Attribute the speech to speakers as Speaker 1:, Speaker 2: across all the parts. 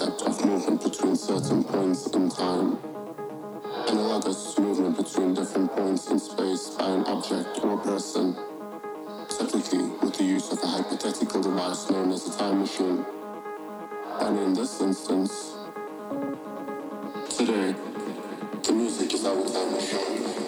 Speaker 1: concept of movement between certain points in time, analogous to movement between different points in space by an object or person, typically with the use of a hypothetical device known as a time machine. And in this instance, today, the music is our time machine.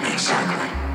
Speaker 2: Exactly.